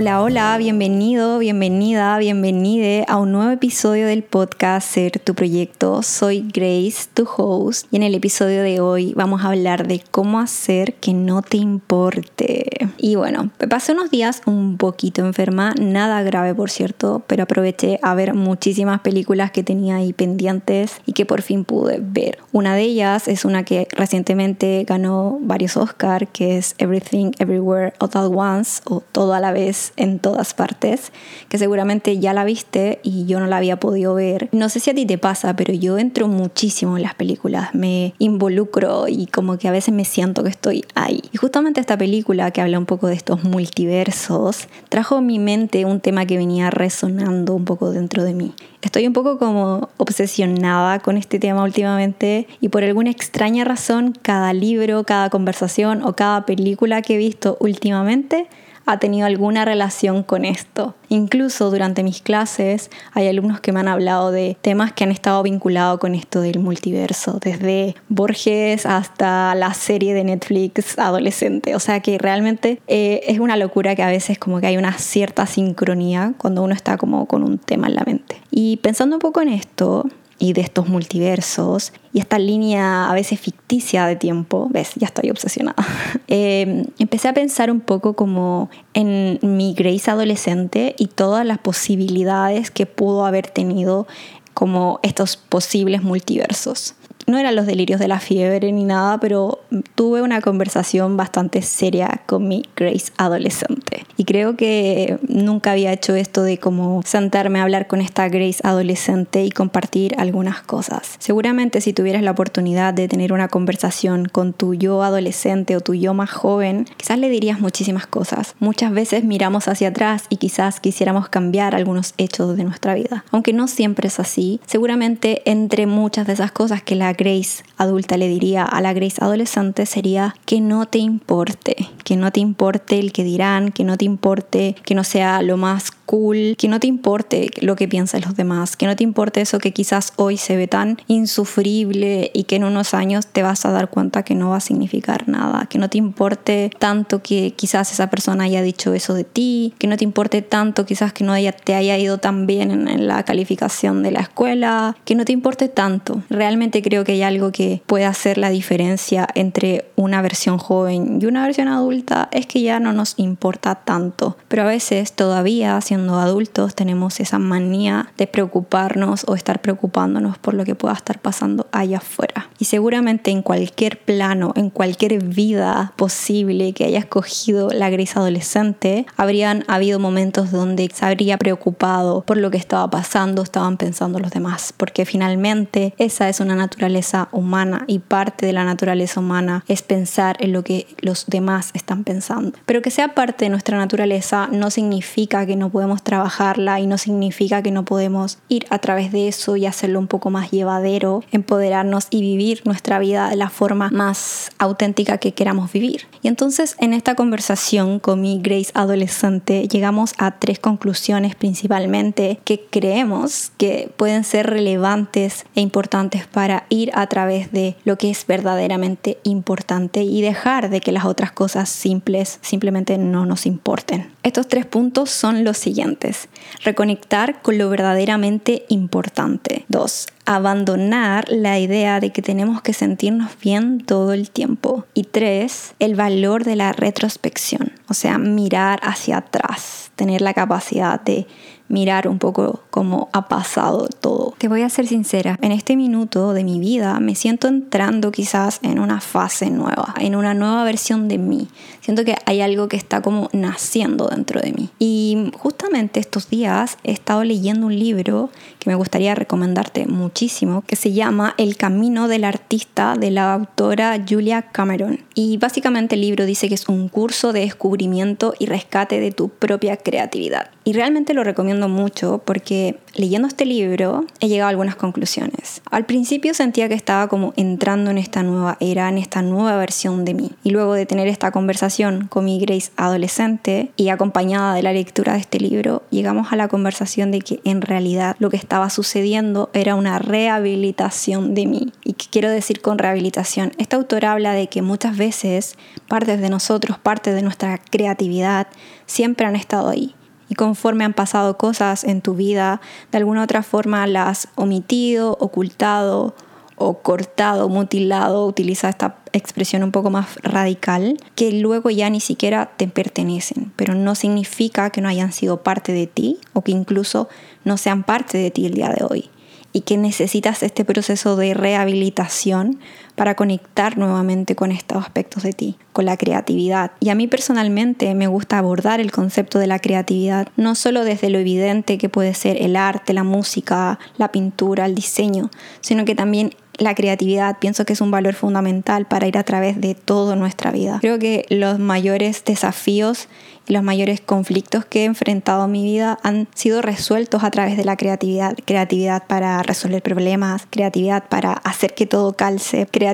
Hola, hola, bienvenido, bienvenida, bienvenide a un nuevo episodio del podcast Ser tu proyecto. Soy Grace, tu host, y en el episodio de hoy vamos a hablar de cómo hacer que no te importe. Y bueno, me pasé unos días un poquito enferma, nada grave por cierto, pero aproveché a ver muchísimas películas que tenía ahí pendientes y que por fin pude ver. Una de ellas es una que recientemente ganó varios Oscar, que es Everything Everywhere All at Once o Todo a la vez en todas partes, que seguramente ya la viste y yo no la había podido ver. No sé si a ti te pasa, pero yo entro muchísimo en las películas, me involucro y como que a veces me siento que estoy ahí. Y justamente esta película que habla un poco de estos multiversos, trajo a mi mente un tema que venía resonando un poco dentro de mí. Estoy un poco como obsesionada con este tema últimamente y por alguna extraña razón cada libro, cada conversación o cada película que he visto últimamente ha tenido alguna relación con esto. Incluso durante mis clases hay alumnos que me han hablado de temas que han estado vinculados con esto del multiverso, desde Borges hasta la serie de Netflix adolescente. O sea que realmente eh, es una locura que a veces como que hay una cierta sincronía cuando uno está como con un tema en la mente. Y pensando un poco en esto, y de estos multiversos y esta línea a veces ficticia de tiempo, ves, ya estoy obsesionada, em, empecé a pensar un poco como en mi Grace adolescente y todas las posibilidades que pudo haber tenido como estos posibles multiversos no eran los delirios de la fiebre ni nada, pero tuve una conversación bastante seria con mi Grace adolescente. Y creo que nunca había hecho esto de como sentarme a hablar con esta Grace adolescente y compartir algunas cosas. Seguramente si tuvieras la oportunidad de tener una conversación con tu yo adolescente o tu yo más joven, quizás le dirías muchísimas cosas. Muchas veces miramos hacia atrás y quizás quisiéramos cambiar algunos hechos de nuestra vida. Aunque no siempre es así, seguramente entre muchas de esas cosas que la Grace adulta le diría a la Grace adolescente sería que no te importe, que no te importe el que dirán, que no te importe que no sea lo más cool, que no te importe lo que piensan los demás, que no te importe eso que quizás hoy se ve tan insufrible y que en unos años te vas a dar cuenta que no va a significar nada, que no te importe tanto que quizás esa persona haya dicho eso de ti, que no te importe tanto quizás que no haya, te haya ido tan bien en, en la calificación de la escuela, que no te importe tanto. Realmente creo que hay algo que puede hacer la diferencia entre una versión joven y una versión adulta, es que ya no nos importa tanto, pero a veces todavía adultos tenemos esa manía de preocuparnos o estar preocupándonos por lo que pueda estar pasando allá afuera. Y seguramente en cualquier plano, en cualquier vida posible que haya escogido la gris adolescente, habrían habido momentos donde se habría preocupado por lo que estaba pasando, estaban pensando los demás, porque finalmente esa es una naturaleza humana y parte de la naturaleza humana es pensar en lo que los demás están pensando. Pero que sea parte de nuestra naturaleza no significa que no podemos trabajarla y no significa que no podemos ir a través de eso y hacerlo un poco más llevadero, empoderarnos y vivir nuestra vida de la forma más auténtica que queramos vivir. Y entonces en esta conversación con mi Grace adolescente llegamos a tres conclusiones principalmente que creemos que pueden ser relevantes e importantes para ir a través de lo que es verdaderamente importante y dejar de que las otras cosas simples simplemente no nos importen. Estos tres puntos son los siguientes Reconectar con lo verdaderamente importante. 2. Abandonar la idea de que tenemos que sentirnos bien todo el tiempo. Y 3. El valor de la retrospección. O sea, mirar hacia atrás. Tener la capacidad de mirar un poco cómo ha pasado todo. Te voy a ser sincera, en este minuto de mi vida me siento entrando quizás en una fase nueva, en una nueva versión de mí. Siento que hay algo que está como naciendo dentro de mí. Y justamente estos días he estado leyendo un libro que me gustaría recomendarte muchísimo, que se llama El Camino del Artista de la autora Julia Cameron. Y básicamente el libro dice que es un curso de descubrimiento y rescate de tu propia creatividad. Y realmente lo recomiendo mucho porque leyendo este libro he llegado a algunas conclusiones. Al principio sentía que estaba como entrando en esta nueva era, en esta nueva versión de mí. Y luego de tener esta conversación con mi Grace adolescente y acompañada de la lectura de este libro, llegamos a la conversación de que en realidad lo que estaba sucediendo era una rehabilitación de mí. ¿Y qué quiero decir con rehabilitación? Esta autora habla de que muchas veces partes de nosotros, partes de nuestra creatividad, siempre han estado ahí y conforme han pasado cosas en tu vida, de alguna otra forma las has omitido, ocultado o cortado, mutilado, utiliza esta expresión un poco más radical, que luego ya ni siquiera te pertenecen, pero no significa que no hayan sido parte de ti o que incluso no sean parte de ti el día de hoy y que necesitas este proceso de rehabilitación para conectar nuevamente con estos aspectos de ti, con la creatividad. Y a mí personalmente me gusta abordar el concepto de la creatividad, no solo desde lo evidente que puede ser el arte, la música, la pintura, el diseño, sino que también la creatividad pienso que es un valor fundamental para ir a través de toda nuestra vida. Creo que los mayores desafíos y los mayores conflictos que he enfrentado en mi vida han sido resueltos a través de la creatividad. Creatividad para resolver problemas, creatividad para hacer que todo calce, creatividad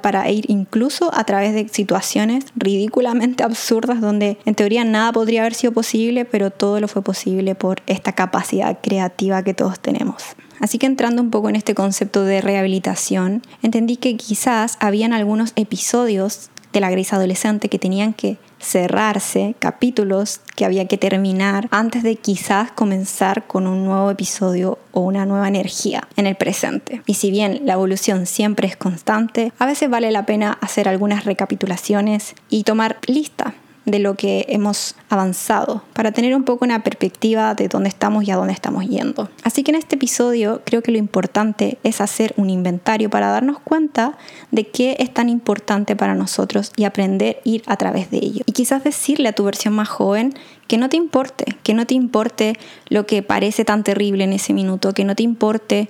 para ir incluso a través de situaciones ridículamente absurdas donde en teoría nada podría haber sido posible, pero todo lo fue posible por esta capacidad creativa que todos tenemos. Así que entrando un poco en este concepto de rehabilitación, entendí que quizás habían algunos episodios de la gris adolescente que tenían que cerrarse, capítulos que había que terminar antes de quizás comenzar con un nuevo episodio o una nueva energía en el presente. Y si bien la evolución siempre es constante, a veces vale la pena hacer algunas recapitulaciones y tomar lista de lo que hemos avanzado, para tener un poco una perspectiva de dónde estamos y a dónde estamos yendo. Así que en este episodio creo que lo importante es hacer un inventario para darnos cuenta de qué es tan importante para nosotros y aprender a ir a través de ello. Y quizás decirle a tu versión más joven que no te importe, que no te importe lo que parece tan terrible en ese minuto, que no te importe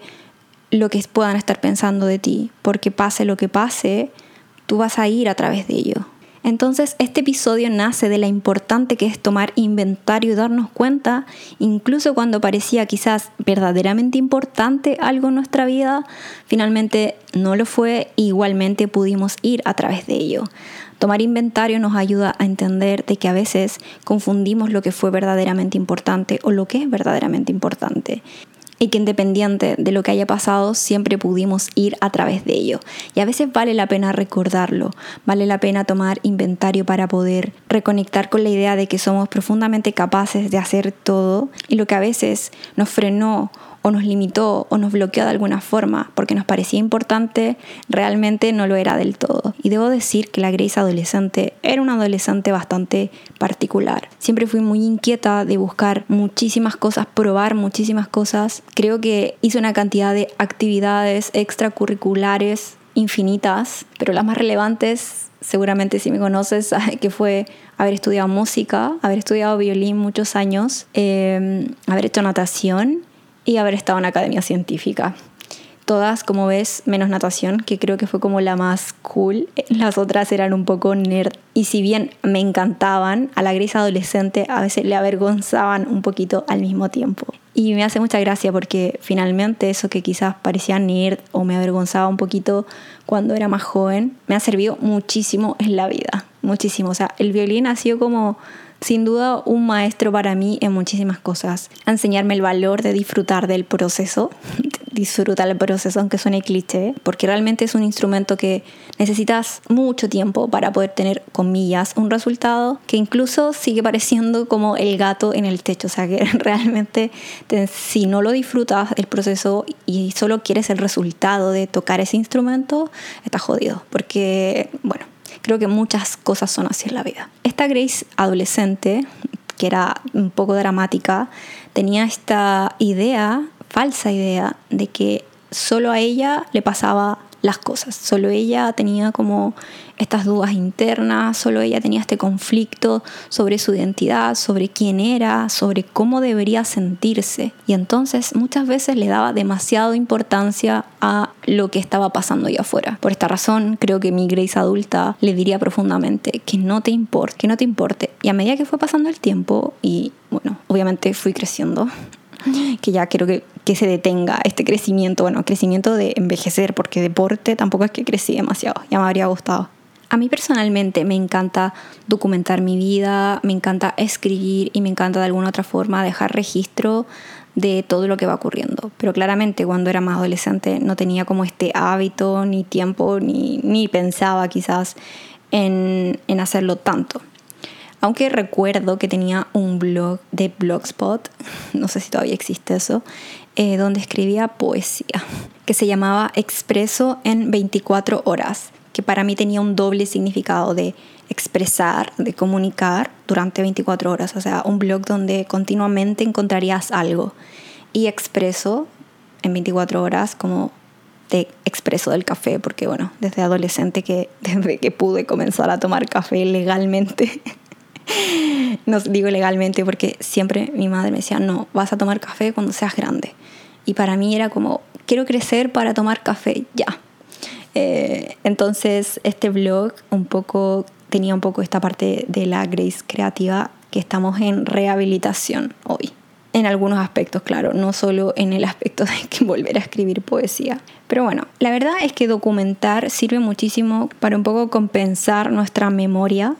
lo que puedan estar pensando de ti, porque pase lo que pase, tú vas a ir a través de ello. Entonces este episodio nace de la importante que es tomar inventario y darnos cuenta, incluso cuando parecía quizás verdaderamente importante algo en nuestra vida, finalmente no lo fue e igualmente pudimos ir a través de ello. Tomar inventario nos ayuda a entender de que a veces confundimos lo que fue verdaderamente importante o lo que es verdaderamente importante y que independiente de lo que haya pasado, siempre pudimos ir a través de ello. Y a veces vale la pena recordarlo, vale la pena tomar inventario para poder reconectar con la idea de que somos profundamente capaces de hacer todo y lo que a veces nos frenó o nos limitó o nos bloqueó de alguna forma porque nos parecía importante, realmente no lo era del todo. Y debo decir que la Grace adolescente era una adolescente bastante particular. Siempre fui muy inquieta de buscar muchísimas cosas, probar muchísimas cosas. Creo que hice una cantidad de actividades extracurriculares infinitas, pero las más relevantes seguramente si me conoces, que fue haber estudiado música, haber estudiado violín muchos años, eh, haber hecho natación y haber estado en academia científica. Todas, como ves, menos natación, que creo que fue como la más cool. Las otras eran un poco nerd. Y si bien me encantaban, a la gris adolescente a veces le avergonzaban un poquito al mismo tiempo. Y me hace mucha gracia porque finalmente eso que quizás parecía nerd o me avergonzaba un poquito cuando era más joven, me ha servido muchísimo en la vida. Muchísimo. O sea, el violín ha sido como sin duda un maestro para mí en muchísimas cosas. enseñarme el valor de disfrutar del proceso, disfrutar el proceso aunque suene cliché, porque realmente es un instrumento que necesitas mucho tiempo para poder tener, comillas, un resultado que incluso sigue pareciendo como el gato en el techo, o sea que realmente si no lo disfrutas el proceso y solo quieres el resultado de tocar ese instrumento, estás jodido, porque bueno, Creo que muchas cosas son así en la vida. Esta Grace adolescente, que era un poco dramática, tenía esta idea, falsa idea, de que solo a ella le pasaba las cosas. Solo ella tenía como estas dudas internas, solo ella tenía este conflicto sobre su identidad, sobre quién era, sobre cómo debería sentirse. Y entonces muchas veces le daba demasiada importancia a lo que estaba pasando allá afuera. Por esta razón, creo que mi Grace adulta le diría profundamente que no te importe, que no te importe. Y a medida que fue pasando el tiempo y bueno, obviamente fui creciendo, que ya quiero que, que, se detenga este crecimiento, bueno, crecimiento de envejecer, porque deporte tampoco es que crecí demasiado, ya me habría gustado. A mí personalmente me encanta documentar mi vida, me encanta escribir y me encanta de alguna otra forma dejar registro de todo lo que va ocurriendo. Pero claramente cuando era más adolescente no tenía como este hábito, ni tiempo, ni, ni pensaba quizás en, en hacerlo tanto. Aunque recuerdo que tenía un blog de Blogspot, no sé si todavía existe eso, eh, donde escribía poesía, que se llamaba Expreso en 24 horas que para mí tenía un doble significado de expresar, de comunicar durante 24 horas, o sea, un blog donde continuamente encontrarías algo. Y expreso en 24 horas como te expreso del café, porque bueno, desde adolescente que desde que pude comenzar a tomar café legalmente, no digo legalmente porque siempre mi madre me decía, no, vas a tomar café cuando seas grande. Y para mí era como, quiero crecer para tomar café ya. Eh, entonces este blog un poco tenía un poco esta parte de la Grace creativa que estamos en rehabilitación hoy. En algunos aspectos, claro, no solo en el aspecto de que volver a escribir poesía. Pero bueno, la verdad es que documentar sirve muchísimo para un poco compensar nuestra memoria,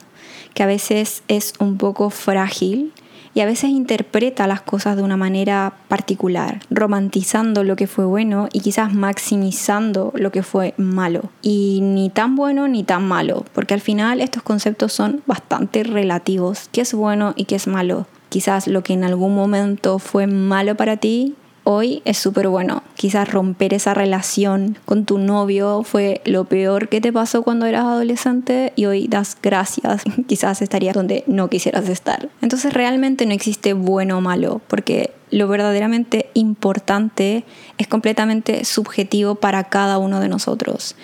que a veces es un poco frágil y a veces interpreta las cosas de una manera particular, romantizando lo que fue bueno y quizás maximizando lo que fue malo. Y ni tan bueno ni tan malo, porque al final estos conceptos son bastante relativos. ¿Qué es bueno y qué es malo? Quizás lo que en algún momento fue malo para ti hoy es súper bueno. Quizás romper esa relación con tu novio fue lo peor que te pasó cuando eras adolescente y hoy das gracias. Quizás estarías donde no quisieras estar. Entonces realmente no existe bueno o malo porque lo verdaderamente importante es completamente subjetivo para cada uno de nosotros.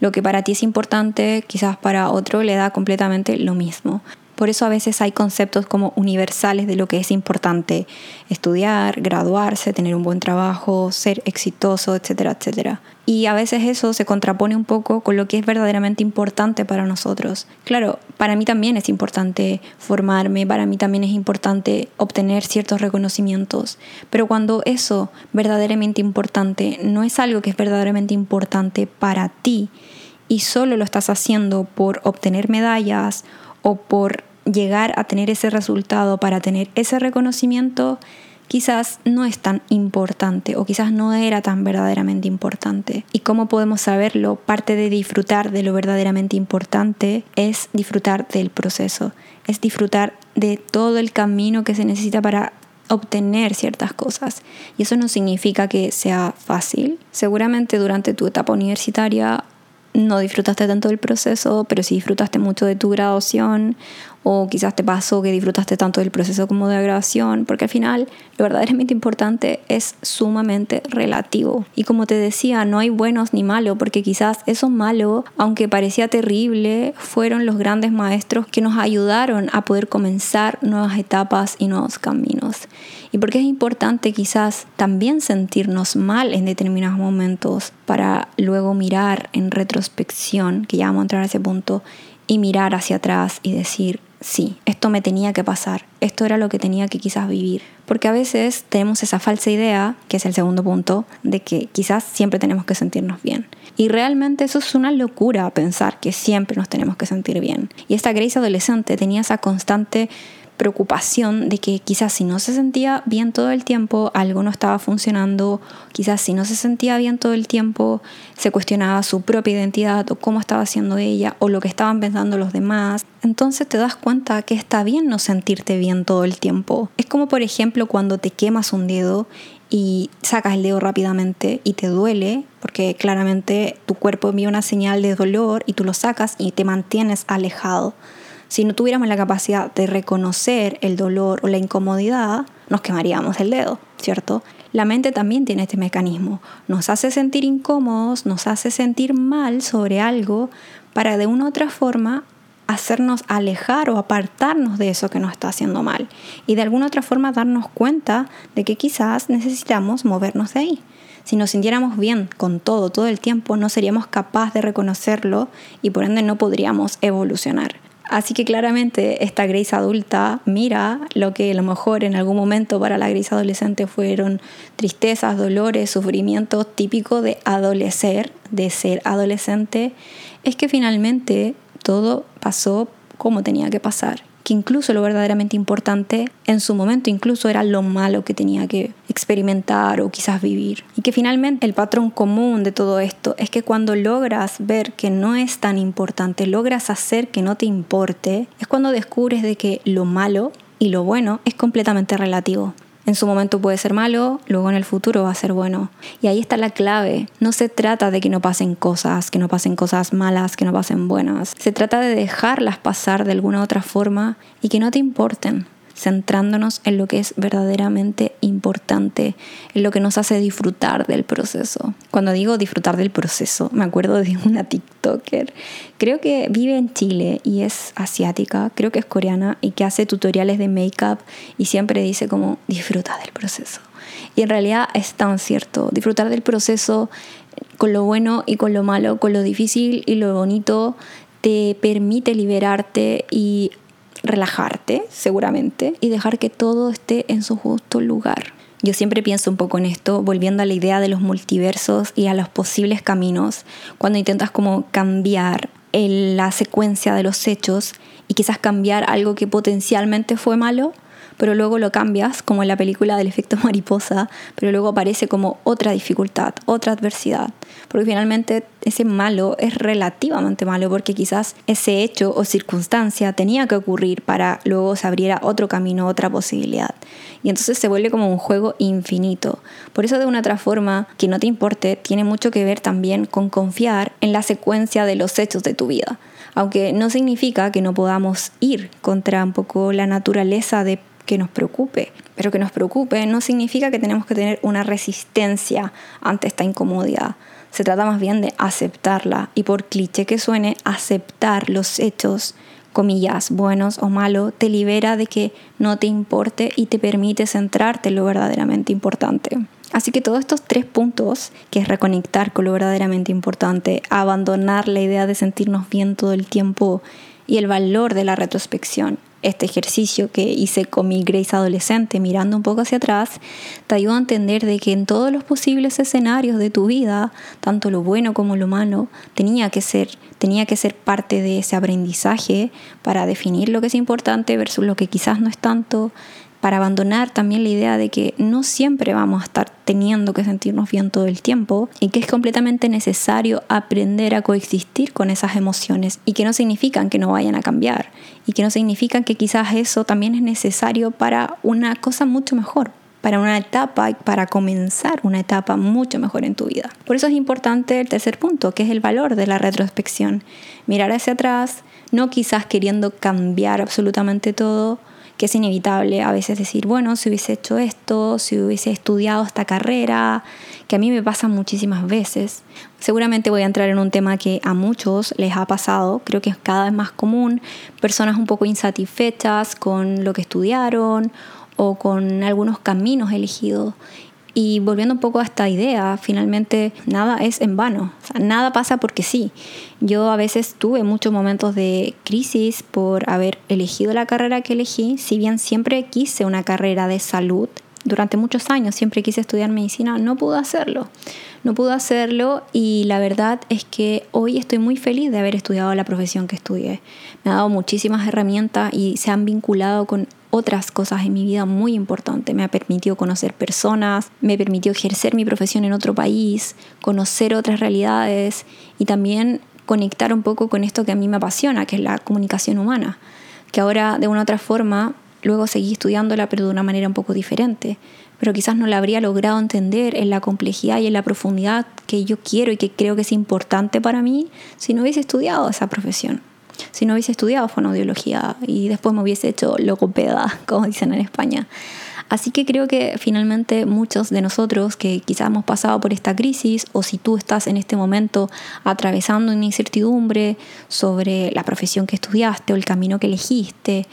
Lo que para ti es importante, quizás para otro le da completamente lo mismo. Por eso a veces hay conceptos como universales de lo que es importante estudiar, graduarse, tener un buen trabajo, ser exitoso, etcétera, etcétera. Y a veces eso se contrapone un poco con lo que es verdaderamente importante para nosotros. Claro, para mí también es importante formarme, para mí también es importante obtener ciertos reconocimientos, pero cuando eso verdaderamente importante no es algo que es verdaderamente importante para ti y solo lo estás haciendo por obtener medallas o por llegar a tener ese resultado, para tener ese reconocimiento, quizás no es tan importante o quizás no era tan verdaderamente importante. ¿Y cómo podemos saberlo? Parte de disfrutar de lo verdaderamente importante es disfrutar del proceso, es disfrutar de todo el camino que se necesita para obtener ciertas cosas. Y eso no significa que sea fácil. Seguramente durante tu etapa universitaria no disfrutaste tanto del proceso, pero sí disfrutaste mucho de tu graduación o quizás te pasó que disfrutaste tanto del proceso como de la grabación, porque al final lo verdaderamente importante es sumamente relativo. Y como te decía, no hay buenos ni malos, porque quizás eso malo, aunque parecía terrible, fueron los grandes maestros que nos ayudaron a poder comenzar nuevas etapas y nuevos caminos. Y porque es importante quizás también sentirnos mal en determinados momentos para luego mirar en retrospección, que ya vamos a entrar a ese punto, y mirar hacia atrás y decir, sí, esto me tenía que pasar, esto era lo que tenía que quizás vivir. Porque a veces tenemos esa falsa idea, que es el segundo punto, de que quizás siempre tenemos que sentirnos bien. Y realmente eso es una locura pensar que siempre nos tenemos que sentir bien. Y esta Grace adolescente tenía esa constante preocupación de que quizás si no se sentía bien todo el tiempo, algo no estaba funcionando, quizás si no se sentía bien todo el tiempo, se cuestionaba su propia identidad o cómo estaba haciendo ella o lo que estaban pensando los demás. Entonces te das cuenta que está bien no sentirte bien todo el tiempo. Es como por ejemplo cuando te quemas un dedo y sacas el dedo rápidamente y te duele, porque claramente tu cuerpo envía una señal de dolor y tú lo sacas y te mantienes alejado. Si no tuviéramos la capacidad de reconocer el dolor o la incomodidad, nos quemaríamos el dedo, ¿cierto? la mente también tiene este mecanismo. Nos hace sentir incómodos, nos hace sentir mal sobre algo para de una u otra forma hacernos alejar o apartarnos de eso que nos está haciendo mal y de alguna otra forma darnos cuenta de que quizás necesitamos movernos de ahí. Si nos sintiéramos bien con todo, todo el tiempo, no seríamos capaces de reconocerlo y por ende no podríamos evolucionar. Así que claramente esta Grace adulta mira lo que a lo mejor en algún momento para la Grace adolescente fueron tristezas, dolores, sufrimientos típicos de adolecer, de ser adolescente, es que finalmente todo pasó como tenía que pasar que incluso lo verdaderamente importante en su momento incluso era lo malo que tenía que experimentar o quizás vivir. Y que finalmente el patrón común de todo esto es que cuando logras ver que no es tan importante, logras hacer que no te importe, es cuando descubres de que lo malo y lo bueno es completamente relativo. En su momento puede ser malo, luego en el futuro va a ser bueno. Y ahí está la clave. No se trata de que no pasen cosas, que no pasen cosas malas, que no pasen buenas. Se trata de dejarlas pasar de alguna otra forma y que no te importen centrándonos en lo que es verdaderamente importante, en lo que nos hace disfrutar del proceso. Cuando digo disfrutar del proceso, me acuerdo de una TikToker, creo que vive en Chile y es asiática, creo que es coreana y que hace tutoriales de make-up y siempre dice como disfruta del proceso. Y en realidad es tan cierto, disfrutar del proceso con lo bueno y con lo malo, con lo difícil y lo bonito, te permite liberarte y relajarte, seguramente, y dejar que todo esté en su justo lugar. Yo siempre pienso un poco en esto, volviendo a la idea de los multiversos y a los posibles caminos, cuando intentas como cambiar la secuencia de los hechos y quizás cambiar algo que potencialmente fue malo pero luego lo cambias, como en la película del efecto mariposa, pero luego aparece como otra dificultad, otra adversidad, porque finalmente ese malo es relativamente malo, porque quizás ese hecho o circunstancia tenía que ocurrir para luego se abriera otro camino, otra posibilidad. Y entonces se vuelve como un juego infinito. Por eso de una otra forma, que no te importe, tiene mucho que ver también con confiar en la secuencia de los hechos de tu vida aunque no significa que no podamos ir contra un poco la naturaleza de que nos preocupe. Pero que nos preocupe no significa que tenemos que tener una resistencia ante esta incomodidad. Se trata más bien de aceptarla y por cliché que suene, aceptar los hechos, comillas, buenos o malos, te libera de que no te importe y te permite centrarte en lo verdaderamente importante. Así que todos estos tres puntos, que es reconectar con lo verdaderamente importante, abandonar la idea de sentirnos bien todo el tiempo y el valor de la retrospección, este ejercicio que hice con mi Grace adolescente, mirando un poco hacia atrás, te ayuda a entender de que en todos los posibles escenarios de tu vida, tanto lo bueno como lo malo, tenía que ser, tenía que ser parte de ese aprendizaje para definir lo que es importante versus lo que quizás no es tanto, para abandonar también la idea de que no siempre vamos a estar teniendo que sentirnos bien todo el tiempo y que es completamente necesario aprender a coexistir con esas emociones y que no significan que no vayan a cambiar y que no significan que quizás eso también es necesario para una cosa mucho mejor, para una etapa para comenzar una etapa mucho mejor en tu vida. Por eso es importante el tercer punto, que es el valor de la retrospección. Mirar hacia atrás, no quizás queriendo cambiar absolutamente todo, que es inevitable a veces decir, bueno, si hubiese hecho esto, si hubiese estudiado esta carrera, que a mí me pasa muchísimas veces. Seguramente voy a entrar en un tema que a muchos les ha pasado, creo que es cada vez más común, personas un poco insatisfechas con lo que estudiaron o con algunos caminos elegidos y volviendo un poco a esta idea, finalmente nada es en vano, nada pasa porque sí. Yo a veces tuve muchos momentos de crisis por haber elegido la carrera que elegí, si bien siempre quise una carrera de salud, durante muchos años siempre quise estudiar medicina, no pude hacerlo. No pude hacerlo y la verdad es que hoy estoy muy feliz de haber estudiado la profesión que estudié. Me ha dado muchísimas herramientas y se han vinculado con otras cosas en mi vida muy importantes. Me ha permitido conocer personas, me permitió ejercer mi profesión en otro país, conocer otras realidades y también conectar un poco con esto que a mí me apasiona, que es la comunicación humana, que ahora de una u otra forma luego seguí estudiándola pero de una manera un poco diferente, pero quizás no la habría logrado entender en la complejidad y en la profundidad que yo quiero y que creo que es importante para mí si no hubiese estudiado esa profesión si no hubiese estudiado fonoaudiología y después me hubiese hecho logopeda, como dicen en España. Así que creo que finalmente muchos de nosotros que quizás hemos pasado por esta crisis o si tú estás en este momento atravesando una incertidumbre sobre la profesión que estudiaste o el camino que elegiste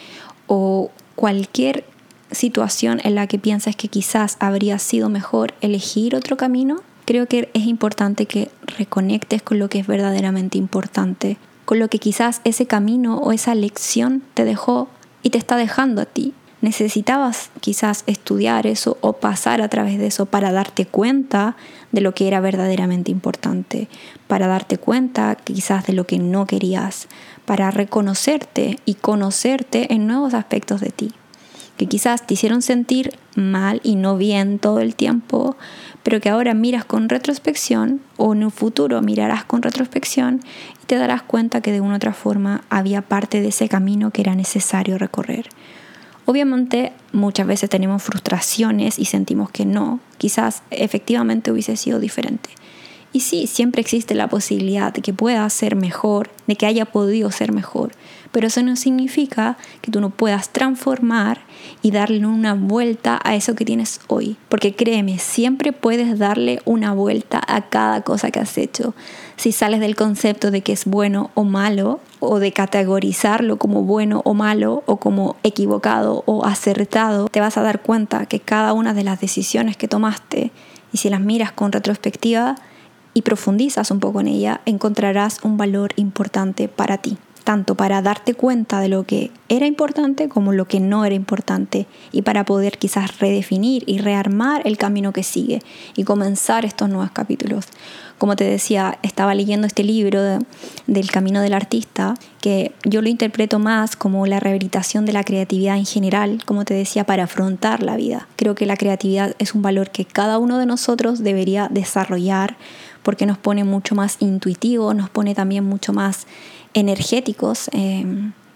o cualquier situación en la que piensas que quizás habría sido mejor elegir otro camino, creo que es importante que reconectes con lo que es verdaderamente importante, con lo que quizás ese camino o esa lección te dejó y te está dejando a ti. Necesitabas quizás estudiar eso o pasar a través de eso para darte cuenta de lo que era verdaderamente importante, para darte cuenta quizás de lo que no querías, para reconocerte y conocerte en nuevos aspectos de ti que quizás te hicieron sentir mal y no bien todo el tiempo, pero que ahora miras con retrospección o en un futuro mirarás con retrospección y te darás cuenta que de una u otra forma había parte de ese camino que era necesario recorrer. Obviamente muchas veces tenemos frustraciones y sentimos que no, quizás efectivamente hubiese sido diferente. Y sí, siempre existe la posibilidad de que pueda ser mejor, de que haya podido ser mejor, pero eso no significa que tú no puedas transformar y darle una vuelta a eso que tienes hoy. Porque créeme, siempre puedes darle una vuelta a cada cosa que has hecho. Si sales del concepto de que es bueno o malo, o de categorizarlo como bueno o malo, o como equivocado o acertado, te vas a dar cuenta que cada una de las decisiones que tomaste, y si las miras con retrospectiva y profundizas un poco en ella, encontrarás un valor importante para ti tanto para darte cuenta de lo que era importante como lo que no era importante y para poder quizás redefinir y rearmar el camino que sigue y comenzar estos nuevos capítulos. Como te decía, estaba leyendo este libro del Camino del Artista, que yo lo interpreto más como la rehabilitación de la creatividad en general, como te decía, para afrontar la vida. Creo que la creatividad es un valor que cada uno de nosotros debería desarrollar porque nos pone mucho más intuitivo, nos pone también mucho más energéticos eh,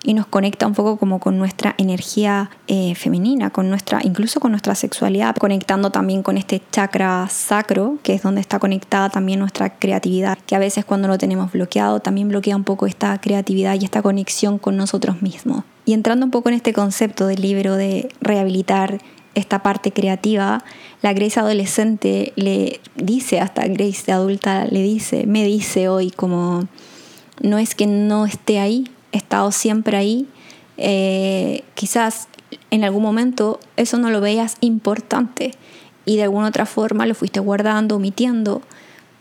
y nos conecta un poco como con nuestra energía eh, femenina, con nuestra, incluso con nuestra sexualidad, conectando también con este chakra sacro, que es donde está conectada también nuestra creatividad, que a veces cuando lo tenemos bloqueado también bloquea un poco esta creatividad y esta conexión con nosotros mismos. Y entrando un poco en este concepto del libro de rehabilitar esta parte creativa, la Grace adolescente le dice, hasta Grace de adulta le dice, me dice hoy como no es que no esté ahí, he estado siempre ahí. Eh, quizás en algún momento eso no lo veías importante y de alguna otra forma lo fuiste guardando, omitiendo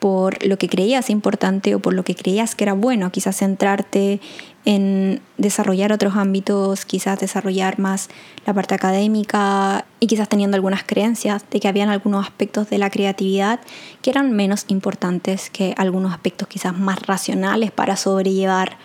por lo que creías importante o por lo que creías que era bueno, quizás centrarte en desarrollar otros ámbitos, quizás desarrollar más la parte académica y quizás teniendo algunas creencias de que habían algunos aspectos de la creatividad que eran menos importantes que algunos aspectos quizás más racionales para sobrellevar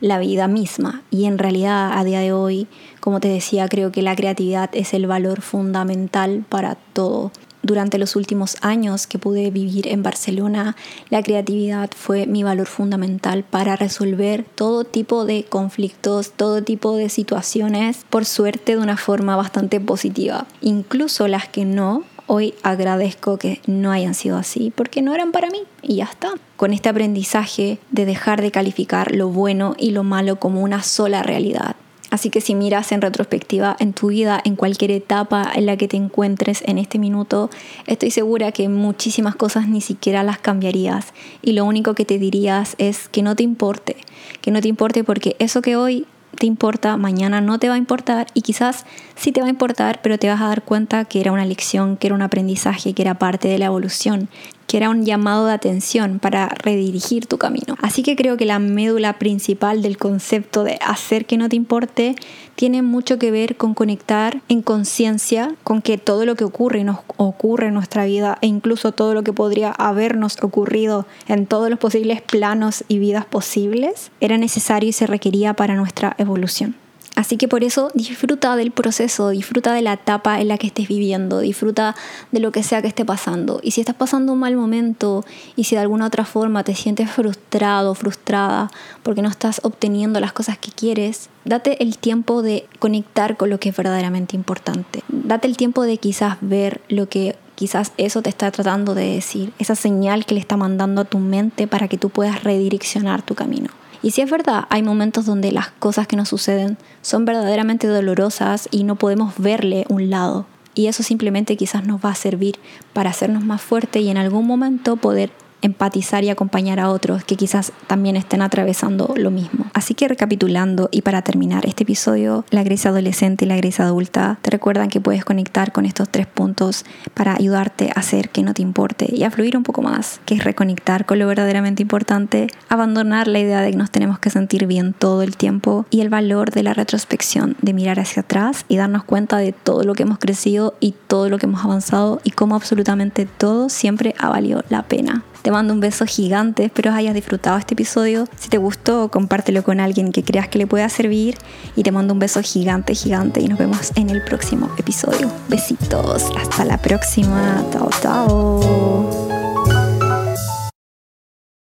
la vida misma. Y en realidad a día de hoy, como te decía, creo que la creatividad es el valor fundamental para todo durante los últimos años que pude vivir en Barcelona, la creatividad fue mi valor fundamental para resolver todo tipo de conflictos, todo tipo de situaciones, por suerte de una forma bastante positiva. Incluso las que no, hoy agradezco que no hayan sido así, porque no eran para mí y ya está. Con este aprendizaje de dejar de calificar lo bueno y lo malo como una sola realidad Así que si miras en retrospectiva en tu vida, en cualquier etapa en la que te encuentres en este minuto, estoy segura que muchísimas cosas ni siquiera las cambiarías. Y lo único que te dirías es que no te importe, que no te importe porque eso que hoy te importa, mañana no te va a importar y quizás sí te va a importar, pero te vas a dar cuenta que era una lección, que era un aprendizaje, que era parte de la evolución que era un llamado de atención para redirigir tu camino. Así que creo que la médula principal del concepto de hacer que no te importe tiene mucho que ver con conectar en conciencia con que todo lo que ocurre y nos ocurre en nuestra vida e incluso todo lo que podría habernos ocurrido en todos los posibles planos y vidas posibles era necesario y se requería para nuestra evolución. Así que por eso disfruta del proceso, disfruta de la etapa en la que estés viviendo, disfruta de lo que sea que esté pasando. Y si estás pasando un mal momento y si de alguna otra forma te sientes frustrado, frustrada porque no estás obteniendo las cosas que quieres, date el tiempo de conectar con lo que es verdaderamente importante. Date el tiempo de quizás ver lo que quizás eso te está tratando de decir, esa señal que le está mandando a tu mente para que tú puedas redireccionar tu camino. Y si es verdad, hay momentos donde las cosas que nos suceden son verdaderamente dolorosas y no podemos verle un lado. y eso simplemente quizás nos va a servir para hacernos más fuertes y en algún momento poder empatizar y acompañar a otros que quizás también estén atravesando lo mismo. Así que recapitulando y para terminar este episodio, la gris adolescente y la gris adulta te recuerdan que puedes conectar con estos tres puntos para ayudarte a hacer que no te importe y a fluir un poco más, que es reconectar con lo verdaderamente importante, abandonar la idea de que nos tenemos que sentir bien todo el tiempo y el valor de la retrospección, de mirar hacia atrás y darnos cuenta de todo lo que hemos crecido y todo lo que hemos avanzado y cómo absolutamente todo siempre ha valido la pena. Te mando un beso gigante, espero hayas disfrutado este episodio. Si te gustó, compártelo con alguien que creas que le pueda servir. Y te mando un beso gigante, gigante. Y nos vemos en el próximo episodio. Besitos, hasta la próxima. Chao, chao.